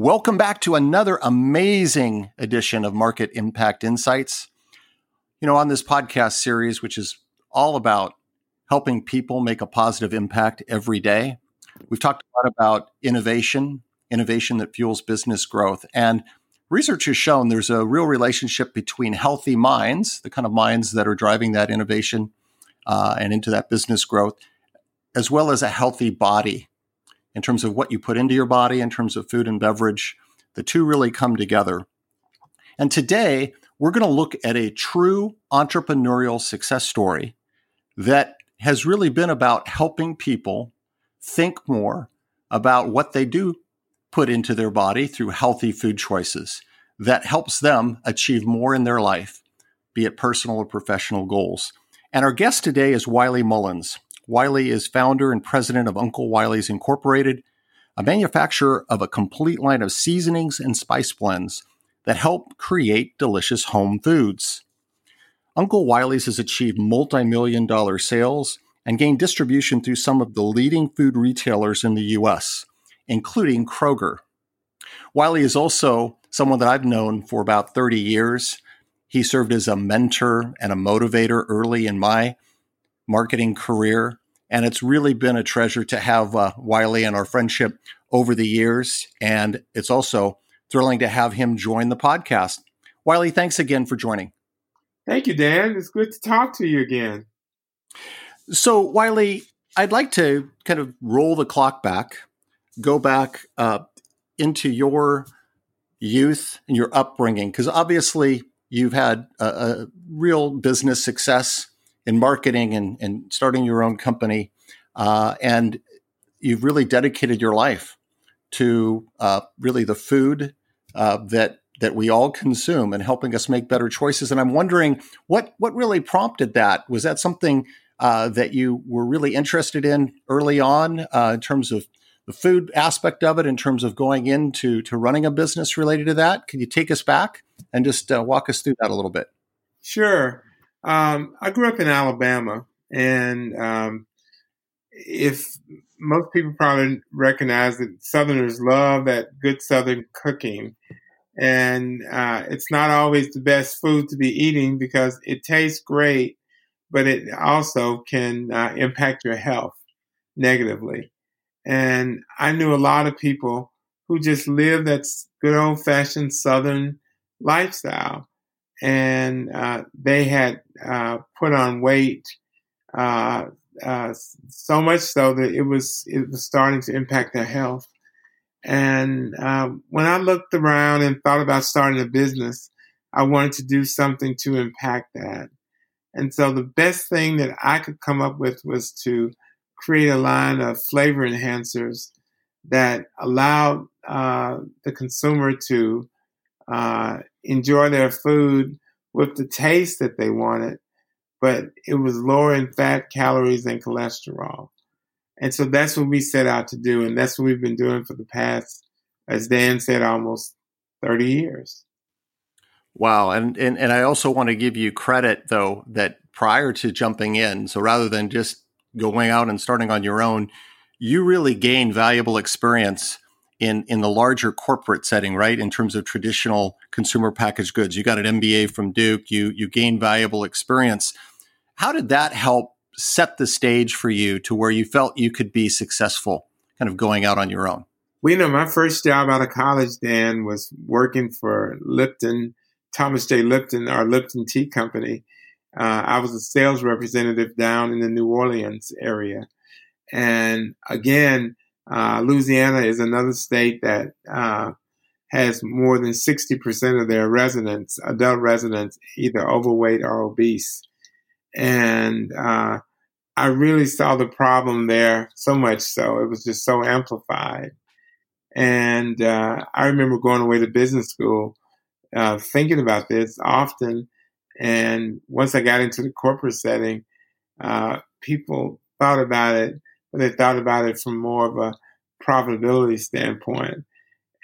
Welcome back to another amazing edition of Market Impact Insights. You know, on this podcast series, which is all about helping people make a positive impact every day, we've talked a lot about innovation, innovation that fuels business growth. And research has shown there's a real relationship between healthy minds, the kind of minds that are driving that innovation uh, and into that business growth, as well as a healthy body in terms of what you put into your body, in terms of food and beverage. The two really come together. And today, we're going to look at a true entrepreneurial success story that has really been about helping people think more about what they do put into their body through healthy food choices that helps them achieve more in their life, be it personal or professional goals. And our guest today is Wiley Mullins. Wiley is founder and president of Uncle Wiley's Incorporated, a manufacturer of a complete line of seasonings and spice blends that help create delicious home foods. Uncle Wiley's has achieved multi million dollar sales and gained distribution through some of the leading food retailers in the U.S., including Kroger. Wiley is also someone that I've known for about 30 years. He served as a mentor and a motivator early in my marketing career. And it's really been a treasure to have uh, Wiley and our friendship over the years. And it's also thrilling to have him join the podcast. Wiley, thanks again for joining. Thank you, Dan. It's good to talk to you again. So, Wiley, I'd like to kind of roll the clock back, go back uh, into your youth and your upbringing, because obviously you've had a, a real business success in marketing and, and starting your own company. Uh, and you've really dedicated your life to uh, really the food uh, that that we all consume and helping us make better choices. And I'm wondering what what really prompted that. Was that something uh, that you were really interested in early on uh, in terms of the food aspect of it, in terms of going into to running a business related to that? Can you take us back and just uh, walk us through that a little bit? Sure. Um, I grew up in Alabama, and um, if most people probably recognize that Southerners love that good Southern cooking, and uh, it's not always the best food to be eating because it tastes great, but it also can uh, impact your health negatively. And I knew a lot of people who just lived that good old fashioned Southern lifestyle and uh, they had uh, put on weight uh, uh, so much so that it was it was starting to impact their health. And um, when I looked around and thought about starting a business, I wanted to do something to impact that. And so the best thing that I could come up with was to create a line of flavor enhancers that allowed uh, the consumer to uh, enjoy their food with the taste that they wanted, but it was lower in fat, calories, and cholesterol. And so that's what we set out to do. And that's what we've been doing for the past, as Dan said, almost 30 years. Wow. And, and, and I also want to give you credit, though, that prior to jumping in, so rather than just going out and starting on your own, you really gained valuable experience in in the larger corporate setting, right? In terms of traditional consumer packaged goods, you got an MBA from Duke, you you gained valuable experience. How did that help set the stage for you to where you felt you could be successful, kind of going out on your own? Well, you know, my first job out of college, Dan, was working for Lipton, Thomas J. Lipton, our Lipton Tea Company. Uh, I was a sales representative down in the New Orleans area. And again, uh, Louisiana is another state that uh, has more than 60% of their residents, adult residents, either overweight or obese. And uh, I really saw the problem there so much so, it was just so amplified. And uh, I remember going away to business school, uh, thinking about this often. And once I got into the corporate setting, uh, people thought about it, but they thought about it from more of a profitability standpoint.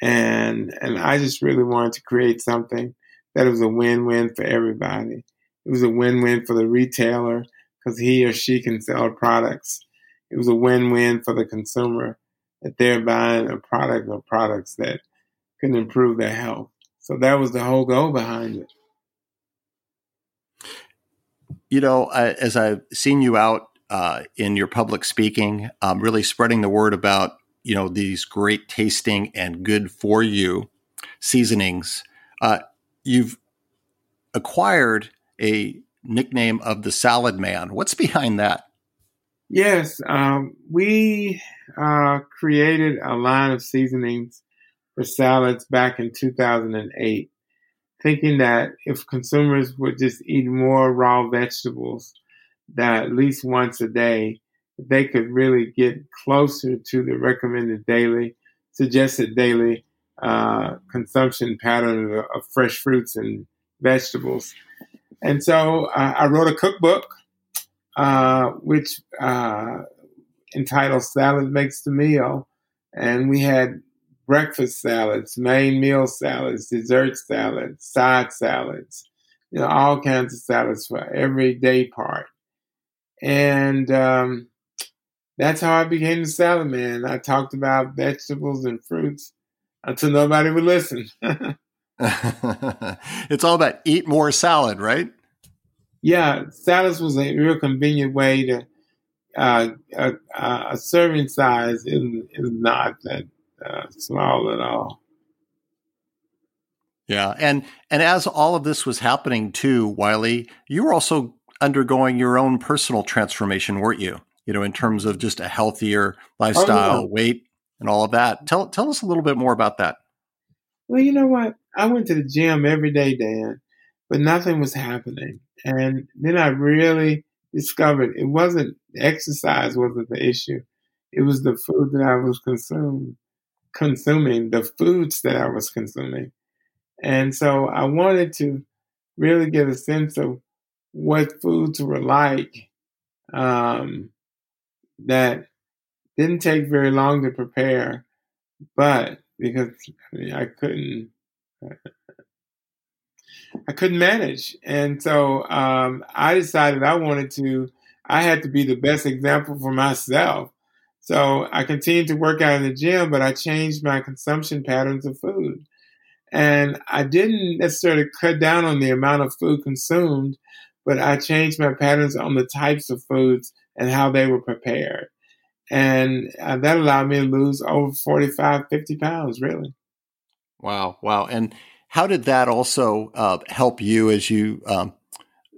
And and I just really wanted to create something that was a win-win for everybody. It was a win-win for the retailer because he or she can sell products. It was a win-win for the consumer that they're buying a product or products that can improve their health. So that was the whole goal behind it. You know, I, as I've seen you out uh, in your public speaking, um, really spreading the word about you know these great tasting and good for you seasonings. Uh, you've acquired a nickname of the Salad Man. What's behind that? Yes, um, we uh, created a line of seasonings for salads back in 2008, thinking that if consumers would just eat more raw vegetables, that at least once a day, they could really get closer to the recommended daily, suggested daily uh, consumption pattern of, of, fresh fruits and vegetables. And so uh, I wrote a cookbook uh, which uh, entitled Salad Makes the Meal. And we had breakfast salads, main meal salads, dessert salads, side salads, you know, all kinds of salads for every day part. And um, that's how I became the salad man. I talked about vegetables and fruits until nobody would listen. it's all about eat more salad, right? yeah, salads was a real convenient way to uh, a, a, serving size is, is not that uh, small at all. Yeah, and and as all of this was happening too, Wiley, you were also undergoing your own personal transformation, weren't you? You know, in terms of just a healthier lifestyle, oh, yeah. weight, and all of that. Tell tell us a little bit more about that. Well, you know what? I went to the gym every day, Dan, but nothing was happening. And then I really discovered it wasn't exercise wasn't the issue. It was the food that I was consuming, consuming, the foods that I was consuming. And so I wanted to really get a sense of what foods were like um, that didn't take very long to prepare, but because I, couldn't I couldn't manage. And so um, I decided I wanted to, I had to be the best example for myself. So I continued to work out in the gym, but I changed my consumption patterns of food. And I didn't necessarily cut down on the amount of food consumed, but I changed my patterns on the types of foods and how they were prepared. And uh, that allowed me to lose over 45, 50 pounds, really. Wow. Wow. And how did that also uh, help you as you um,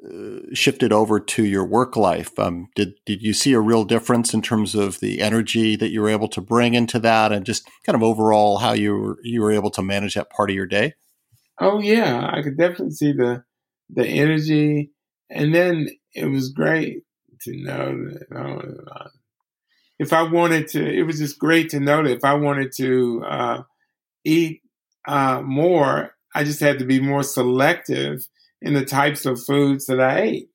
uh, shifted over to your work life? Um, did did you see a real difference in terms of the energy that you were able to bring into that, and just kind of overall how you were you were able to manage that part of your day? Oh yeah, I could definitely see the the energy, and then it was great to know that if I wanted to, it was just great to know that if I wanted to uh, eat uh, more, I just had to be more selective in the types of foods that I ate.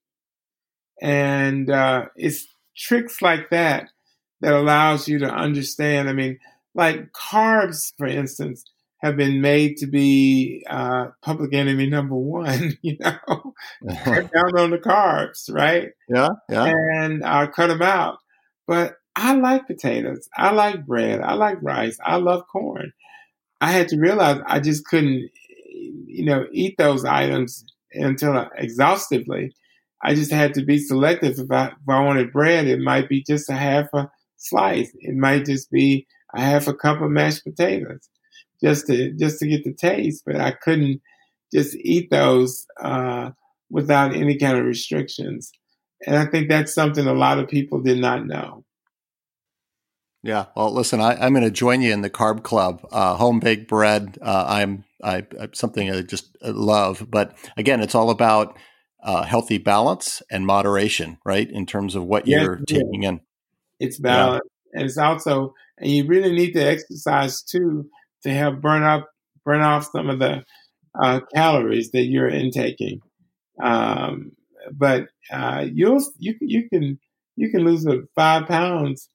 And uh, it's tricks like that that allows you to understand. I mean, like carbs, for instance, have been made to be uh, public enemy number one. You know, cut down on the carbs, right? Yeah, yeah, and uh, cut them out. But I like potatoes. I like bread. I like rice. I love corn. I had to realize I just couldn't you know, eat those items until exhaustively. I just had to be selective. If I, if I wanted bread, it might be just a half a slice. It might just be a half a cup of mashed potatoes, just to just to get the taste. But I couldn't just eat those uh, without any kind of restrictions. And I think that's something a lot of people did not know. Yeah. Well, listen, I, am going to join you in the carb club. Uh, home baked bread. Uh, I'm I, something I just love. But again, it's all about uh, healthy balance and moderation, right? In terms of what you're taking in. It's balance and it's also and you really need to exercise too to help burn up burn off some of the uh, calories that you're intaking. Um, but uh, you'll you you can you can lose five pounds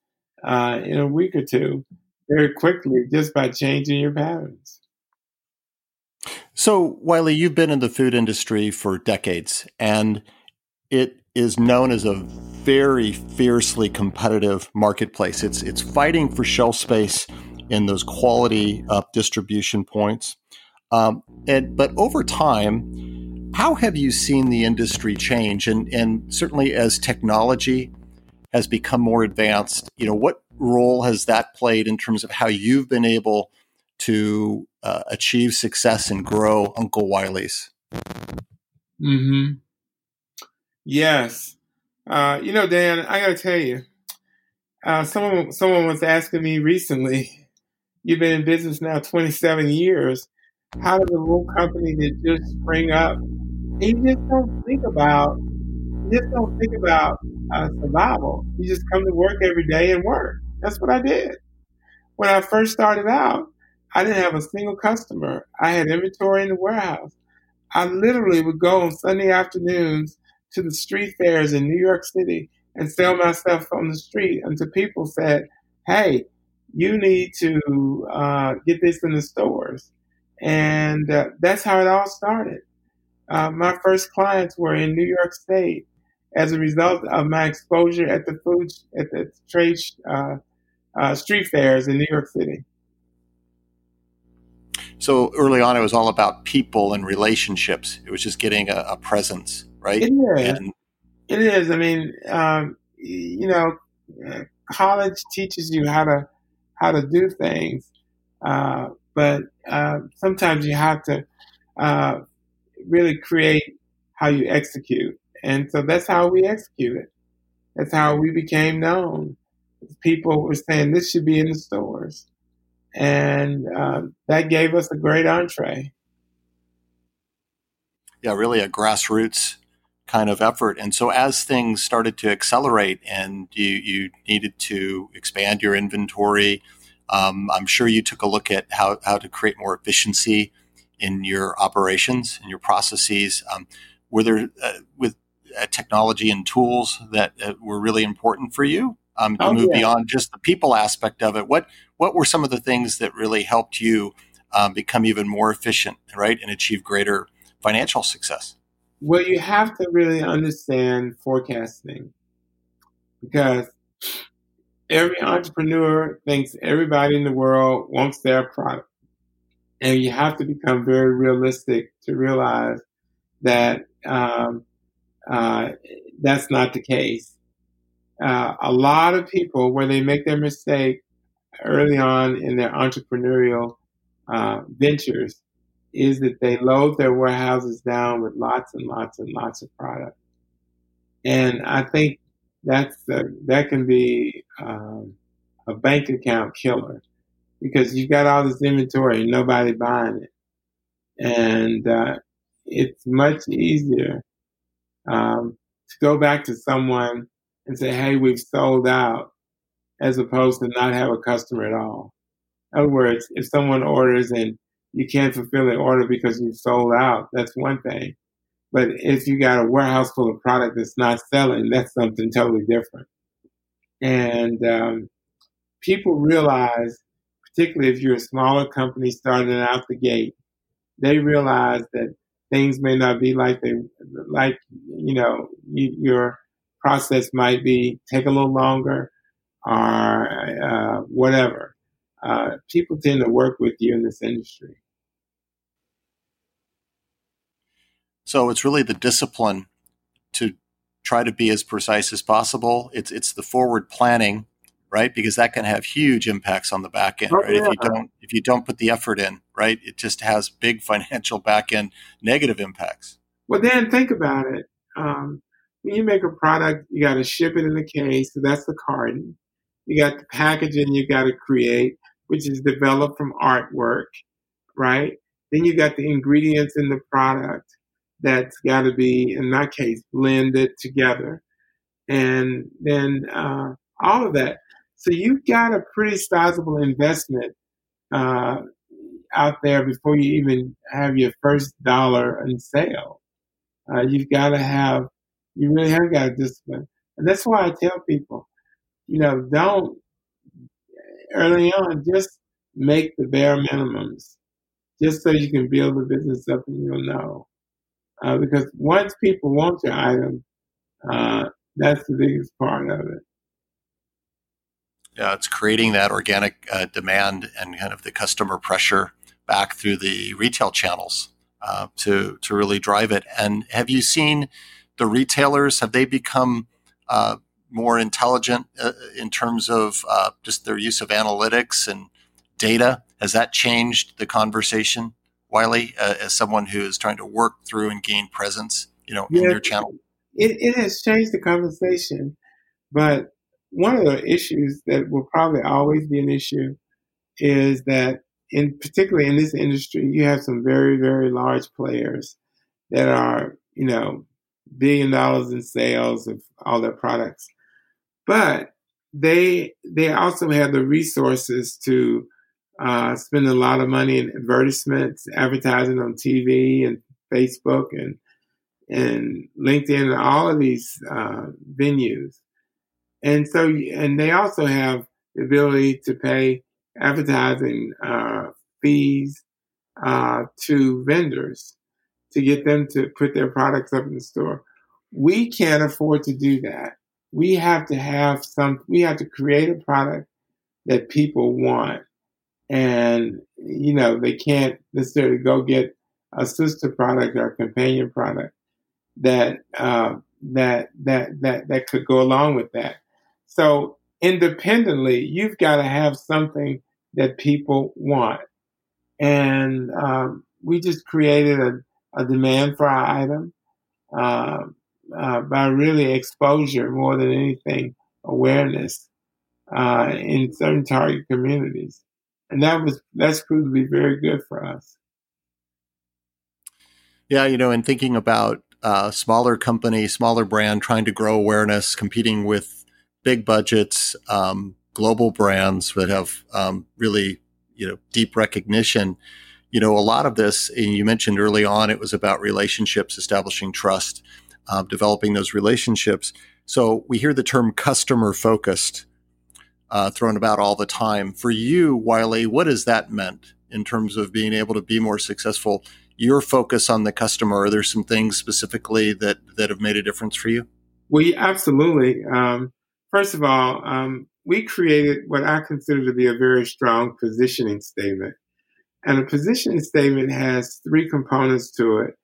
uh, in a week or two very quickly just by changing your patterns. So, Wiley, you've been in the food industry for decades, and it is known as a very fiercely competitive marketplace. It's it's fighting for shelf space in those quality uh, distribution points. Um, and but over time, how have you seen the industry change? And and certainly as technology has become more advanced, you know, what role has that played in terms of how you've been able to uh, achieve success and grow Uncle Wiley's? Hmm. Yes. Uh, you know, Dan, I got to tell you, uh, someone someone was asking me recently. You've been in business now 27 years. How does a little company that just spring up? you just don't think about. You just don't think about uh, survival. You just come to work every day and work. That's what I did. When I first started out, I didn't have a single customer. I had inventory in the warehouse. I literally would go on Sunday afternoons to the street fairs in New York City and sell myself on the street until people said, hey, you need to uh, get this in the stores. And uh, that's how it all started. Uh, my first clients were in New York State as a result of my exposure at the food at the trade uh, uh, street fairs in New York City. So early on, it was all about people and relationships. It was just getting a, a presence, right? It is. And, it is. I mean, um, you know, college teaches you how to how to do things, uh, but uh, sometimes you have to uh, really create how you execute, and so that's how we executed. That's how we became known. People were saying this should be in the stores and uh, that gave us a great entree. Yeah, really a grassroots kind of effort. And so as things started to accelerate and you, you needed to expand your inventory, um, I'm sure you took a look at how, how to create more efficiency in your operations and your processes. Um, were there uh, with uh, technology and tools that uh, were really important for you? um, to oh, move yeah. beyond just the people aspect of it. What what were some of the things that really helped you um, become even more efficient, right, and achieve greater financial success? Well, you have to really understand forecasting because every entrepreneur thinks everybody in the world wants their product. And you have to become very realistic to realize that um, uh, that's not the case uh, a lot of people, where they make their mistake early on in their entrepreneurial uh, ventures, is that they load their warehouses down with lots and lots and lots of product. And I think that's that can be um, a bank account killer because you've got all this inventory and nobody buying it. And uh, it's much easier um, to go back to someone and say, hey, we've sold out, as opposed to not have a customer at all. In other words, if someone orders and you can't fulfill an order because you've sold out, that's one thing. But if you got a warehouse full of product that's not selling, that's something totally different. And um, people realize, particularly if you're a smaller company starting out the gate, they realize that things may not be like they like. You know, you, your process might be take a little longer or uh, whatever. Uh, people tend to work with you in this industry. So it's really the discipline to try to be as precise as possible. It's it's the forward planning, right? Because that can have huge impacts on the back end, oh, right? Yeah. If you don't if you don't put the effort in, right, it just has big financial back end negative impacts. Well, then think about it. Um, when you make a product, you got to ship it in a case. So that's the carton. You got the packaging you got to create, which is developed from artwork, right? Then you got the ingredients in the product that's got to be, in that case, blended together. And then uh, all of that. So you've got a pretty sizable investment uh, out there before you even have your first dollar in sale. Uh, you've got to have, you really have got a discipline. And that's why I tell people, you know, don't early on, just make the bare minimums just so you can build the business up and you'll know. Uh, because once people want your item, uh, that's the biggest part of it. Yeah, it's creating that organic uh, demand and kind of the customer pressure back through the retail channels uh, to to really drive it. And have you seen the retailers? Have they become uh, more intelligent uh, in terms of uh, just their use of analytics and data? Has that changed the conversation, Wiley, uh, as someone who is trying to work through and gain presence, you know, yeah, in your channel? It, it has changed the conversation, but one of the issues that will probably always be an issue is that in particularly in this industry, you have some very, very large players that are, you know, billion dollars in sales of all their products. But they they also have the resources to uh, spend a lot of money in advertisements, advertising on TV and Facebook and and LinkedIn and all of these uh, venues. And so, and they also have the ability to pay advertising uh, fees uh, to vendors to get them to put their products up in the store. We can't afford to do that. We have to have some, we have to create a product that people want. And, you know, they can't necessarily go get a sister product or a companion product that, uh, that, that, that, that could go along with that. So independently, you've got to have something that people want. And um, we just created a, a, demand for our item uh, uh, by really exposure more than anything, awareness uh, in certain target communities. And that was that's proved to be very good for us. Yeah, you know, in thinking about uh, smaller company, smaller brand trying to grow awareness, competing with big budgets, um, global brands that have um, really you know deep recognition. You know, a lot of this, and you mentioned early on, it was about relationships, establishing trust, developing those relationships. So we hear the term customer focused uh, thrown about all the time. For you, Wiley, what has that meant in terms of being able to be more successful? Your focus on the customer. Are there some things specifically that that have made a difference for you? We absolutely. Um, First of all, um, we created what I consider to be a very strong positioning statement. And a positioning statement has three components to it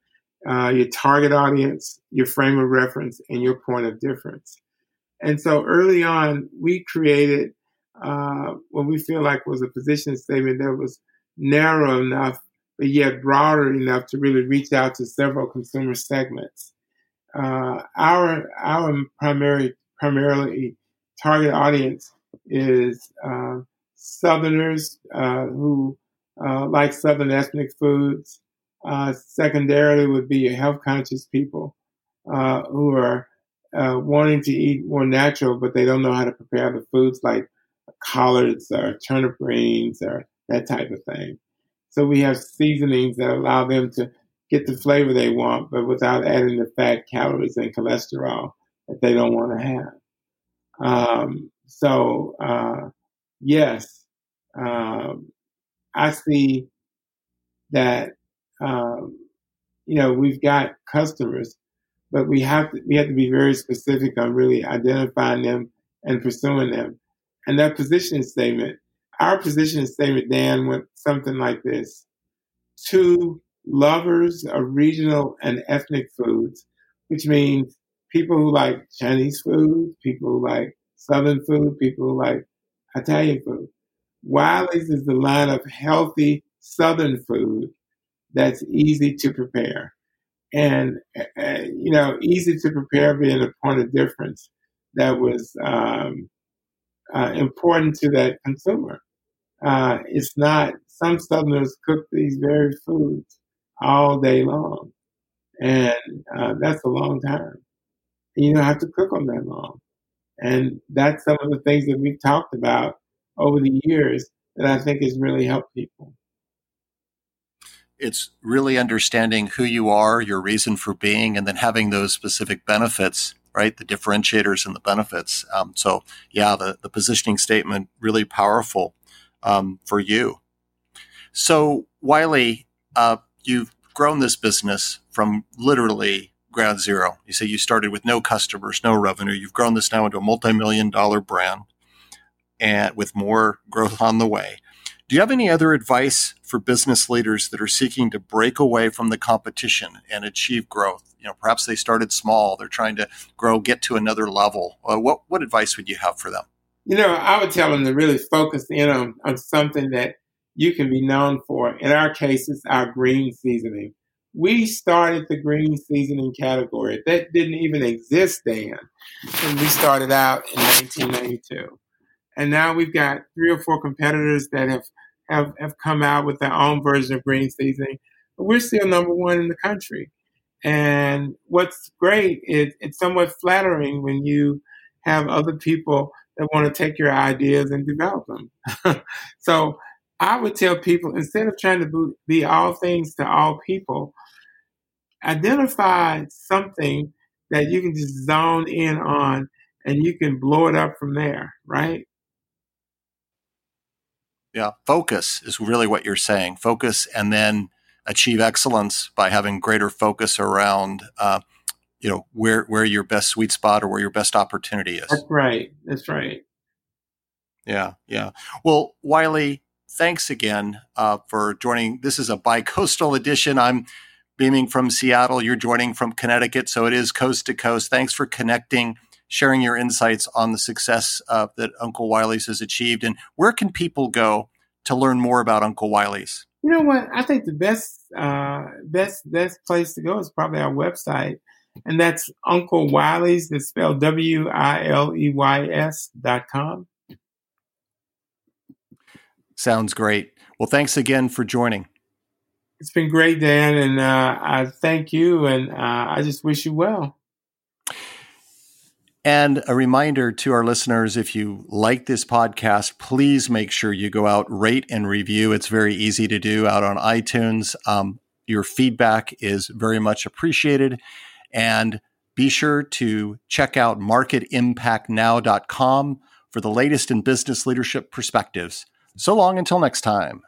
uh, your target audience, your frame of reference, and your point of difference. And so early on, we created uh, what we feel like was a position statement that was narrow enough, but yet broader enough to really reach out to several consumer segments. Uh, our our primary primarily target audience is uh, Southerners uh, who like Southern ethnic foods. Uh, secondarily, would be your health conscious people uh, who are uh, wanting to eat more natural, but they don't know how to prepare the foods like collards or turnip greens or that type of thing. So we have seasonings that allow them to get the flavor they want, but without adding the fat, calories, and cholesterol that they don't want to have. Um, so, uh, yes, um, I see that, um, you know, we've got customers, but we have to, we have to be very specific on really identifying them and pursuing them. And that position statement, our position statement, Dan, went something like this. To lovers of regional and ethnic foods, which means people who like Chinese food, people who like Southern food, people who like Italian food. Wiley's is the line of healthy Southern food that's easy to prepare. And, uh, you know, easy to prepare being a point of difference that was um, uh, important to that consumer. Uh, it's not, some Southerners cook these very foods all day long. And uh, that's a long time you don't have to cook them that long. And that's some of the things that we've talked about over the years that I think has really helped people. It's really understanding who you are, your reason for being, and then having those specific benefits, right? The differentiators and the benefits. Um, so, yeah, the, the positioning statement really powerful um, for you. So, Wiley, uh, you've grown this business from literally ground zero. You say you started with no customers, no revenue. You've grown this now into a multi-million dollar brand and with more growth on the way. Do you have any other advice for business leaders that are seeking to break away from the competition and achieve growth? You know, perhaps they started small, they're trying to grow, get to another level. Uh, what what advice would you have for them? You know, I would tell them to really focus in on, on something that you can be known for. In our case, it's our green seasoning. We started the green seasoning category. That didn't even exist then when we started out in 1992. And now we've got three or four competitors that have, have, have come out with their own version of green seasoning. But we're still number one in the country. And what's great is it's somewhat flattering when you have other people that want to take your ideas and develop them. so I would tell people instead of trying to be all things to all people, identify something that you can just zone in on and you can blow it up from there, right? Yeah, focus is really what you're saying. Focus and then achieve excellence by having greater focus around uh, you know where where your best sweet spot or where your best opportunity is. That's right. That's right. Yeah, yeah. Well, Wiley, thanks again uh, for joining. This is a bi-coastal edition. I'm beaming from Seattle. You're joining from Connecticut, so it is coast to coast. Thanks for connecting, sharing your insights on the success uh, that Uncle Wiley's has achieved. And where can people go to learn more about Uncle Wiley's? You know what? I think the best, uh, best, best place to go is probably our website, and that's Uncle Wiley's. That's spelled W I L E Y S dot com. Sounds great. Well, thanks again for joining. It's been great, Dan, and uh, I thank you, and uh, I just wish you well. And a reminder to our listeners if you like this podcast, please make sure you go out, rate, and review. It's very easy to do out on iTunes. Um, your feedback is very much appreciated. And be sure to check out marketimpactnow.com for the latest in business leadership perspectives. So long until next time.